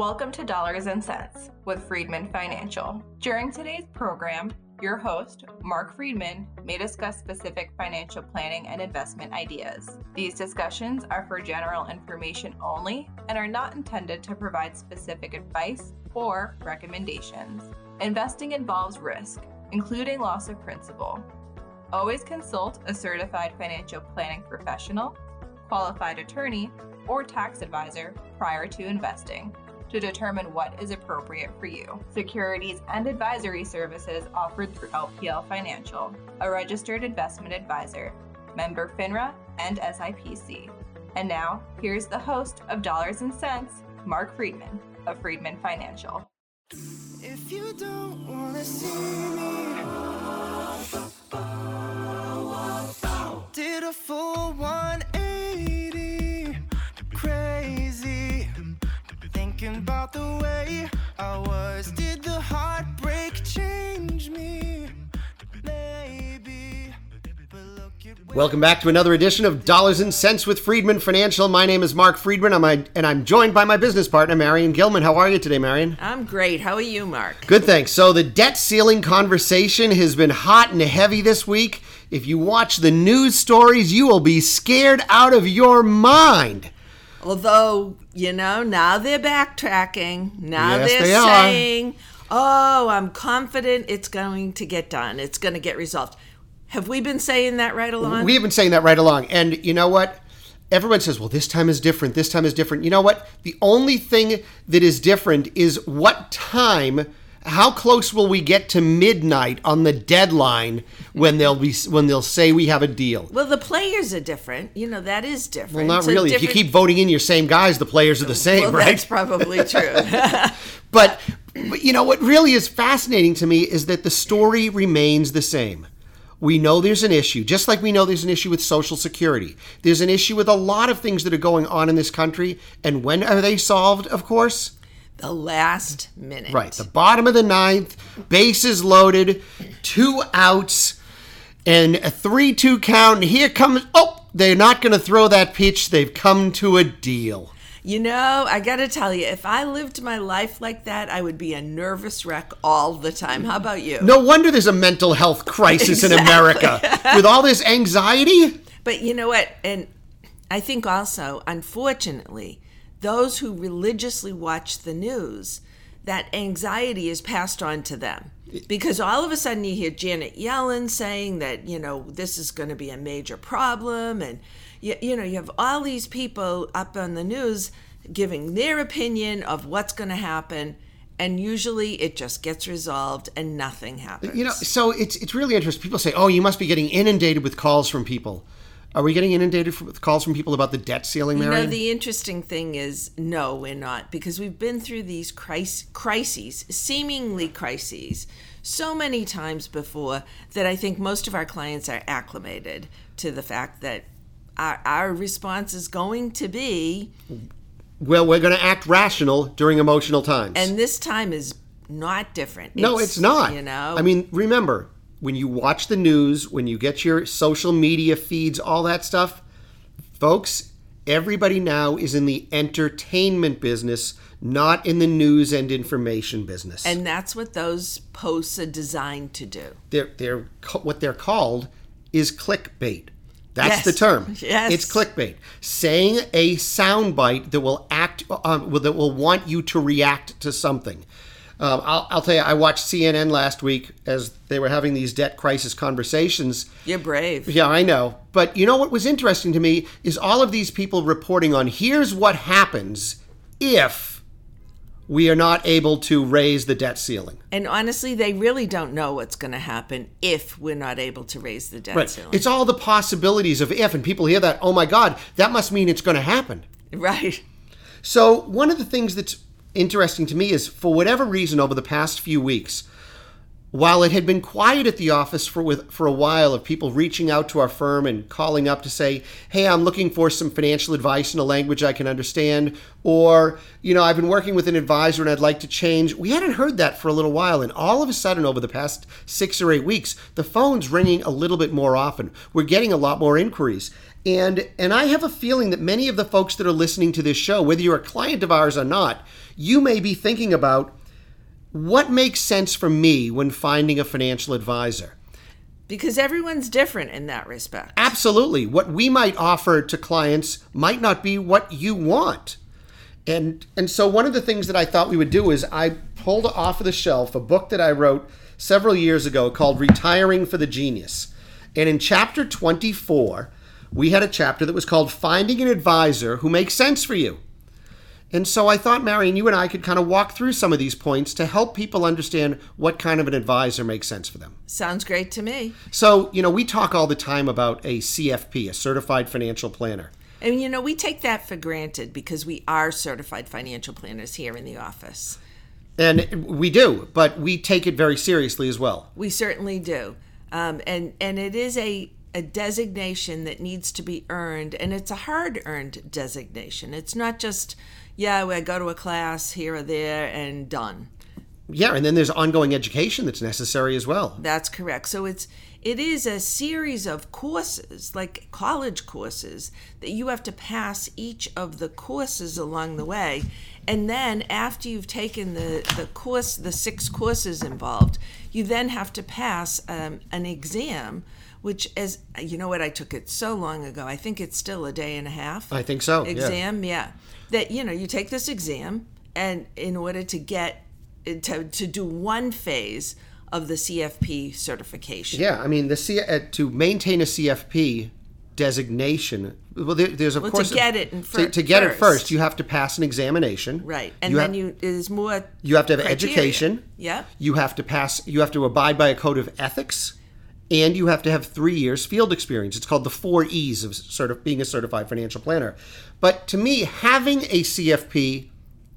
Welcome to Dollars and Sense with Freedman Financial. During today's program, your host, Marc Freedman, may discuss specific financial planning and investment ideas. These discussions are for general information only and are not intended to provide specific advice or recommendations. Investing involves risk, including loss of principal. Always consult a certified financial planning professional, qualified attorney, or tax advisor prior to investing to determine what is appropriate for you. Securities and advisory services offered through LPL Financial, a registered investment advisor, member FINRA and SIPC. And now, here's the host of Dollars and Sense, Marc Freedman of Freedman Financial. If you don't want to see me, did a full 180, about the way I was. Did the heartbreak change me? Welcome back to another edition of Dollars and Sense with Freedman Financial. My name is Marc Freedman, I'm a, and I'm joined by my business partner, Marion Gilman. How are you today, Marion? I'm great. How are you, Marc? Good, thanks. So, the debt ceiling conversation has been hot and heavy this week. If you watch the news stories, you will be scared out of your mind. Although, you know, now they're backtracking. Now yes, they're they saying, oh, I'm confident it's going to get done, it's going to get resolved. Have we been saying that right along? We have been saying that right along. And you know what? Everyone says, well, this time is different. This time is different. You know what? The only thing that is different is what time how close will we get to midnight on the deadline when they'll be when they'll say we have a deal? Well, the players are different. You know that is different. Well, not really. Different... If you keep voting in your same guys, the players are the same, well, right? That's probably true. but, but you know what really is fascinating to me is that the story remains the same. We know there's an issue, just like we know there's an issue with Social Security. There's an issue with a lot of things that are going on in this country. And when are they solved, of course? The last minute. Right. The bottom of the ninth, bases loaded, two outs, and a 3 2 count. And here comes, oh, they're not going to throw that pitch. They've come to a deal. You know, I got to tell you, if I lived my life like that, I would be a nervous wreck all the time. How about you? No wonder there's a mental health crisis exactly. in America with all this anxiety. But you know what? And I think also, unfortunately, those who religiously watch the news, that anxiety is passed on to them. Because all of a sudden you hear Janet Yellen saying that, you know, this is going to be a major problem and you, you know, you have all these people up on the news giving their opinion of what's going to happen and usually it just gets resolved and nothing happens. You know, so it's it's really interesting. People say, "Oh, you must be getting inundated with calls from people." Are we getting inundated with calls from people about the debt ceiling, Marion? You know, the interesting thing is, no, we're not, because we've been through these crises, seemingly crises, so many times before that I think most of our clients are acclimated to the fact that our, our response is going to be well we're going to act rational during emotional times. And this time is not different. No it's, it's not. you know. I mean remember when you watch the news when you get your social media feeds all that stuff folks everybody now is in the entertainment business not in the news and information business and that's what those posts are designed to do they're, they're what they're called is clickbait that's yes. the term. Yes. It's clickbait. Saying a soundbite that will act, um, that will want you to react to something. Um, I'll, I'll, tell you, I watched CNN last week as they were having these debt crisis conversations. You're brave. Yeah, I know. But you know what was interesting to me is all of these people reporting on here's what happens if we are not able to raise the debt ceiling. And honestly, they really don't know what's going to happen if we're not able to raise the debt right. ceiling. It's all the possibilities of if, and people hear that, oh my God, that must mean it's going to happen. Right. So, one of the things that's interesting to me is for whatever reason over the past few weeks, while it had been quiet at the office for with, for a while of people reaching out to our firm and calling up to say, "Hey, I'm looking for some financial advice in a language I can understand," or, you know, I've been working with an advisor and I'd like to change. We hadn't heard that for a little while, and all of a sudden over the past 6 or 8 weeks, the phone's ringing a little bit more often. We're getting a lot more inquiries. And and I have a feeling that many of the folks that are listening to this show, whether you're a client of ours or not, you may be thinking about what makes sense for me when finding a financial advisor. Because everyone's different in that respect. Absolutely. What we might offer to clients might not be what you want. And and so one of the things that I thought we would do is I pulled off of the shelf a book that I wrote several years ago called Retiring for the Genius. And in chapter 24, we had a chapter that was called Finding an Advisor Who Makes Sense for You. And so I thought, Marion, you and I could kind of walk through some of these points to help people understand what kind of an advisor makes sense for them. Sounds great to me. So, you know, we talk all the time about a CFP, a certified financial planner. And, you know, we take that for granted because we are certified financial planners here in the office. And we do, but we take it very seriously as well. We certainly do. Um, and, and it is a, a designation that needs to be earned, and it's a hard earned designation. It's not just, yeah, I go to a class here or there and done. Yeah, and then there's ongoing education that's necessary as well. That's correct. So it's it is a series of courses, like college courses, that you have to pass each of the courses along the way. And then after you've taken the, the course, the six courses involved, you then have to pass um, an exam, which as you know what, I took it so long ago. I think it's still a day and a half. I think so. Exam, yeah. That you know, you take this exam, and in order to get to, to do one phase of the CFP certification. Yeah, I mean, the C- uh, to maintain a CFP designation. Well, there, there's of Well, course to get it in to, fir- to get it first. first, you have to pass an examination. Right. And You then have- you there's more You have to have criteria. education. Yep. You have to pass. You have to abide by a code of ethics, and you have to have three years field experience. It's called the four E's of sort of being a certified financial planner. But to me, having a CFP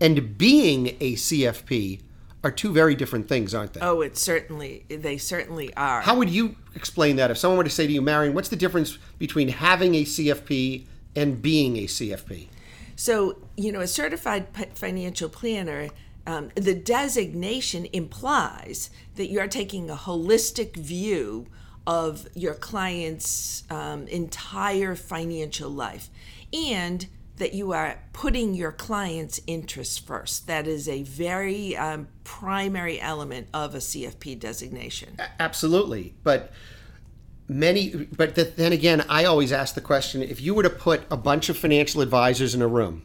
and being a CFP are two very different things, aren't they? Oh, it certainly they certainly are. How would you explain that if someone were to say to you, Marion, what's the difference between having a CFP and being a CFP? So, you know, a certified financial planner, um, the designation implies that you're taking a holistic view of your client's um, entire financial life and that you are putting your client's interests first. That is a very um, primary element of a CFP designation. Absolutely, but many. But th- then again, I always ask the question: if you were to put a bunch of financial advisors in a room,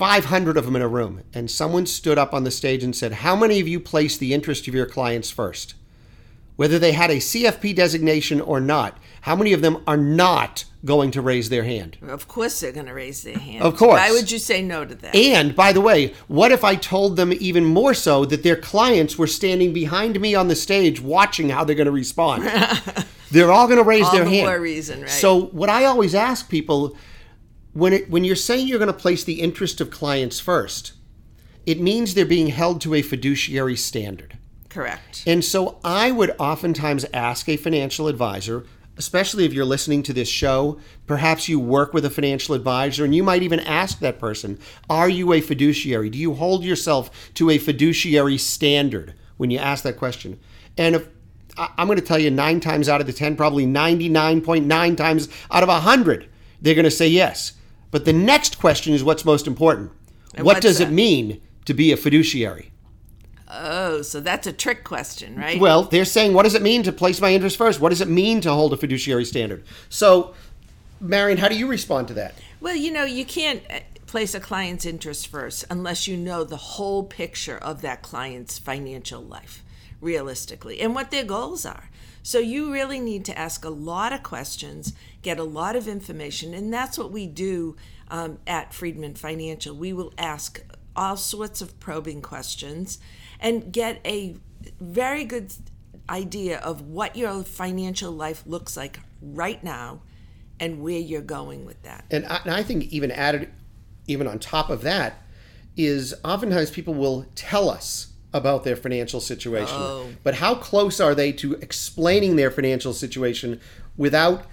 five hundred of them in a room, and someone stood up on the stage and said, "How many of you place the interest of your clients first? Whether they had a CFP designation or not, how many of them are not going to raise their hand? Of course, they're going to raise their hand. Of course. Why would you say no to that? And by the way, what if I told them even more so that their clients were standing behind me on the stage watching how they're going to respond? they're all going to raise All their the hand. more reason, right? So what I always ask people when it, when you're saying you're going to place the interest of clients first, it means they're being held to a fiduciary standard. Correct. And so I would oftentimes ask a financial advisor, especially if you're listening to this show, perhaps you work with a financial advisor, and you might even ask that person, Are you a fiduciary? Do you hold yourself to a fiduciary standard when you ask that question? And if I'm going to tell you nine times out of the 10, probably 99.9 times out of 100, they're going to say yes. But the next question is what's most important. And what does it mean to be a fiduciary? Oh, so that's a trick question, right? Well, they're saying, what does it mean to place my interest first? What does it mean to hold a fiduciary standard? So, Marion, how do you respond to that? Well, you know, you can't uh, place a client's interest first unless you know the whole picture of that client's financial life, realistically, and what their goals are. So you really need to ask a lot of questions, get a lot of information, and that's what we do um, at Freedman Financial. We will ask all sorts of probing questions and get a very good idea of what your financial life looks like right now and where you're going with that. And I, and I think even added, even on top of that, is oftentimes people will tell us about their financial situation. Oh. But how close are they to explaining their financial situation without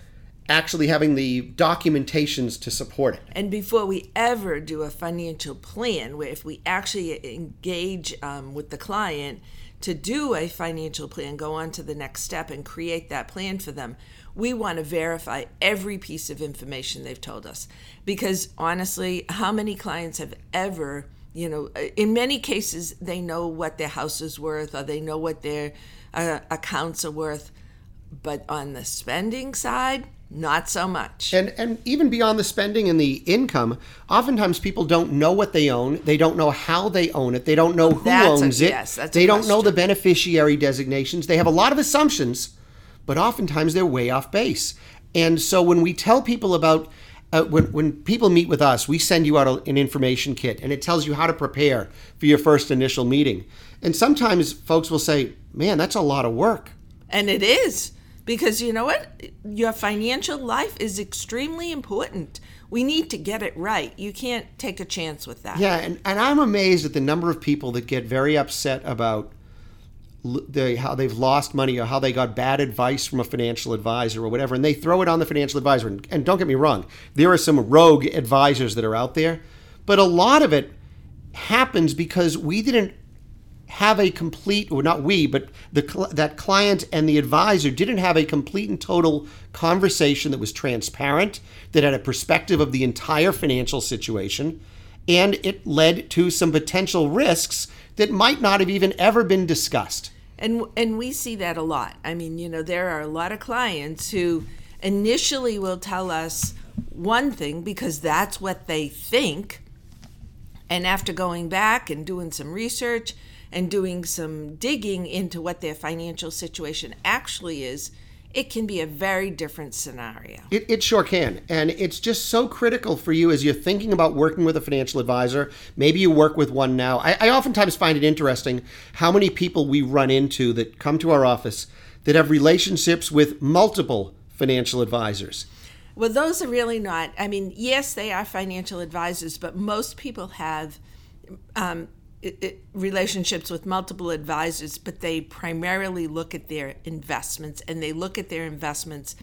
actually having the documentations to support it? And before we ever do a financial plan, where if we actually engage um, with the client to do a financial plan, go on to the next step and create that plan for them, we want to verify every piece of information they've told us. Because honestly, how many clients have ever you know, in many cases, they know what their house is worth or they know what their uh, accounts are worth. But on the spending side, not so much. And and even beyond the spending and the income, oftentimes people don't know what they own. They don't know how they own it. They don't know who That's a- owns it. yes, that's a they don't know the beneficiary designations. They have a lot of assumptions, but oftentimes they're way off base. And so when we tell people about uh, when when people meet with us, we send you out a, an information kit, and it tells you how to prepare for your first initial meeting. And sometimes folks will say, "Man, that's a lot of work." And it is because you know what? Your financial life is extremely important. We need to get it right. You can't take a chance with that. Yeah, and, and I'm amazed at the number of people that get very upset about l- the, how they've lost money or how they got bad advice from a financial advisor or whatever, and they throw it on the financial advisor. And, and don't get me wrong, there are some rogue advisors that are out there, but a lot of it happens because we didn't have a complete, or not we, but the that client and the advisor didn't have a complete and total conversation that was transparent, that had a perspective of the entire financial situation, and it led to some potential risks that might not have even ever been discussed. And and we see that a lot. I mean, you know, there are a lot of clients who initially will tell us one thing because that's what they think. And after going back and doing some research and doing some digging into what their financial situation actually is, it can be a very different scenario. It, it sure can. And it's just so critical for you as you're thinking about working with a financial advisor. Maybe you work with one now. I, I oftentimes find it interesting how many people we run into that come to our office that have relationships with multiple financial advisors. Well, those are really not. I mean, yes, they are financial advisors, but most people have um, relationships with multiple advisors, but they primarily look at their investments and they look at their investments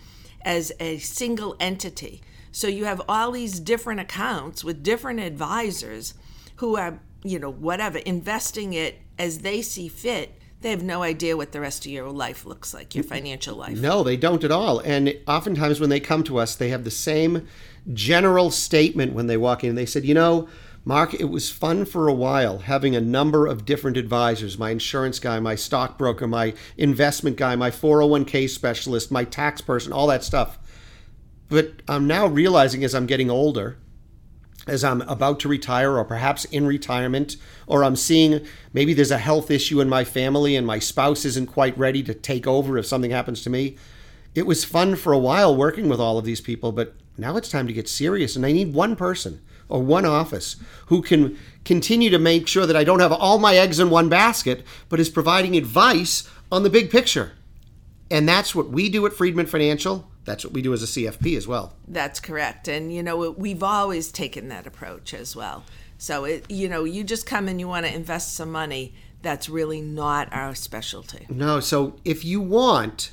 as a single entity. So you have all these different accounts with different advisors who are, you know, whatever, investing it as they see fit. They have no idea what the rest of your life looks like, your financial life. No, they don't at all. And oftentimes when they come to us, they have the same general statement when they walk in. They said, you know, Marc, it was fun for a while having a number of different advisors my insurance guy, my stockbroker, my investment guy, my 401k specialist, my tax person, all that stuff. But I'm now realizing as I'm getting older, as I'm about to retire or perhaps in retirement, or I'm seeing maybe there's a health issue in my family and my spouse isn't quite ready to take over if something happens to me. It was fun for a while working with all of these people, but now it's time to get serious and I need one person or one office who can continue to make sure that I don't have all my eggs in one basket, but is providing advice on the big picture. And that's what we do at Freedman Financial. That's what we do as a CFP as well. That's correct. And, you know, we've always taken that approach as well. So, it, you know, you just come and you want to invest some money, that's really not our specialty. No, so if you want,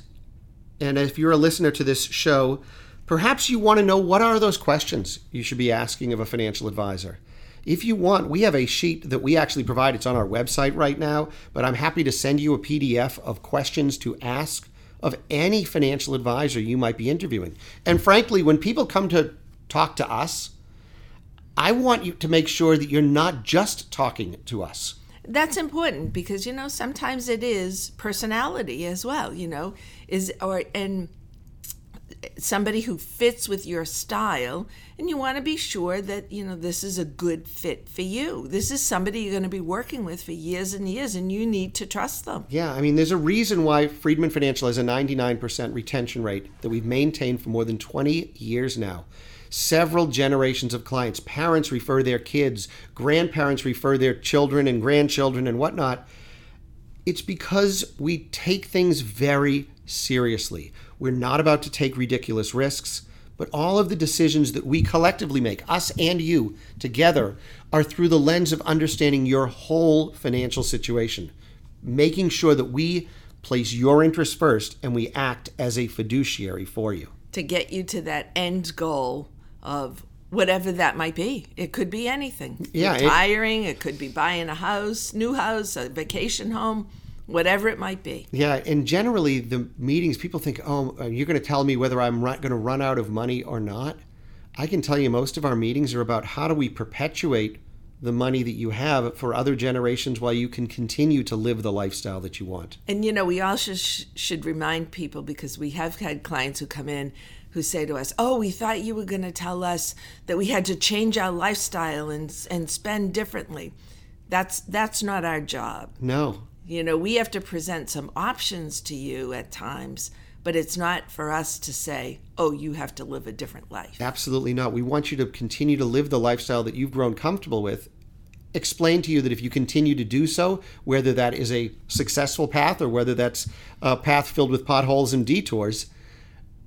and if you're a listener to this show, perhaps you want to know what are those questions you should be asking of a financial advisor. If you want, we have a sheet that we actually provide. It's on our website right now, but I'm happy to send you a PDF of questions to ask of any financial advisor you might be interviewing. And frankly, when people come to talk to us, I want you to make sure that you're not just talking to us. That's important because you know sometimes it is personality as well, you know, is or and somebody who fits with your style and you want to be sure that you know this is a good fit for you this is somebody you're going to be working with for years and years and you need to trust them Yeah, I mean, there's a reason why Freedman Financial has a 99% retention rate that we've maintained for more than 20 years now. Several generations of clients, parents refer their kids, grandparents refer their children and grandchildren and whatnot. It's because we take things very seriously. We're not about to take ridiculous risks, but all of the decisions that we collectively make, us and you together, are through the lens of understanding your whole financial situation, making sure that we place your interests first and we act as a fiduciary for you. to get you to that end goal of whatever that might be. It could be anything. Yeah, it- Retiring, it, could be buying a house, new house, a vacation home, whatever it might be. Yeah, and generally the meetings, people think, oh, you're going to tell me whether I'm going to run out of money or not. I can tell you most of our meetings are about how do we perpetuate the money that you have for other generations while you can continue to live the lifestyle that you want. And you know, we also sh- should remind people because we have had clients who come in who say to us, "Oh, we thought you were going to tell us that we had to change our lifestyle and and spend differently." That's that's not our job. No. You know, we have to present some options to you at times, but it's not for us to say, "Oh, you have to live a different life." Absolutely not. We want you to continue to live the lifestyle that you've grown comfortable with. Explain to you that if you continue to do so, whether that is a successful path or whether that's a path filled with potholes and detours,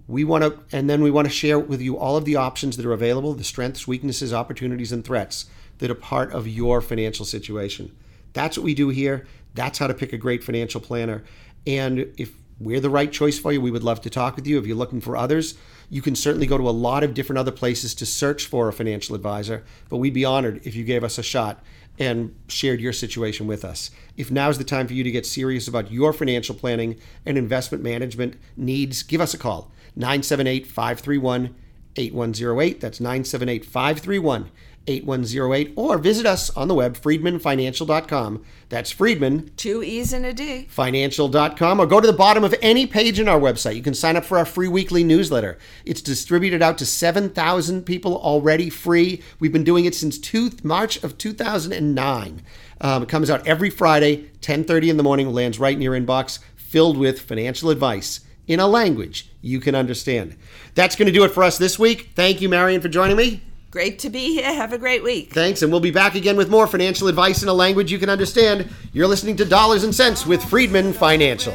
we want to, and then we want to share with you all of the options that are available, the strengths, weaknesses, opportunities, and threats that are part of your financial situation. That's what we do here. That's how to pick a great financial planner. And if we're the right choice for you, we would love to talk with you. If you're looking for others, you can certainly go to a lot of different other places to search for a financial advisor, but we'd be honored if you gave us a shot and shared your situation with us. If now's the time for you to get serious about your financial planning and investment management needs, give us a call 978 531 8108. That's 978 531 8108. Or visit us on the web, freedmanfinancial.com. That's Freedman. Two E's and a D. Financial.com. Or go to the bottom of any page in our website. You can sign up for our free weekly newsletter. It's distributed out to 7,000 people already free. We've been doing it since two, March of 2009. Um, it comes out every Friday, 10:30 in the morning. Lands right in your inbox, filled with financial advice in a language you can understand. That's going to do it for us this week. Thank you, Marion, for joining me. Great to be here. Have a great week. Thanks, and we'll be back again with more financial advice in a language you can understand. You're listening to Dollars and Sense with Freedman Financial.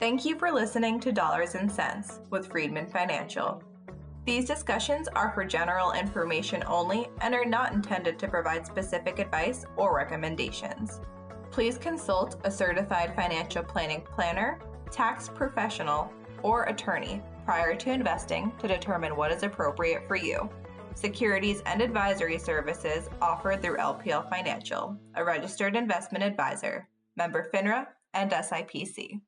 Thank you for listening to Dollars and Sense with Freedman Financial. These discussions are for general information only and are not intended to provide specific advice or recommendations. Please consult a certified financial planning planner, tax professional, or attorney prior to investing to determine what is appropriate for you. Securities and advisory services offered through LPL Financial, a registered investment advisor, member FINRA and SIPC.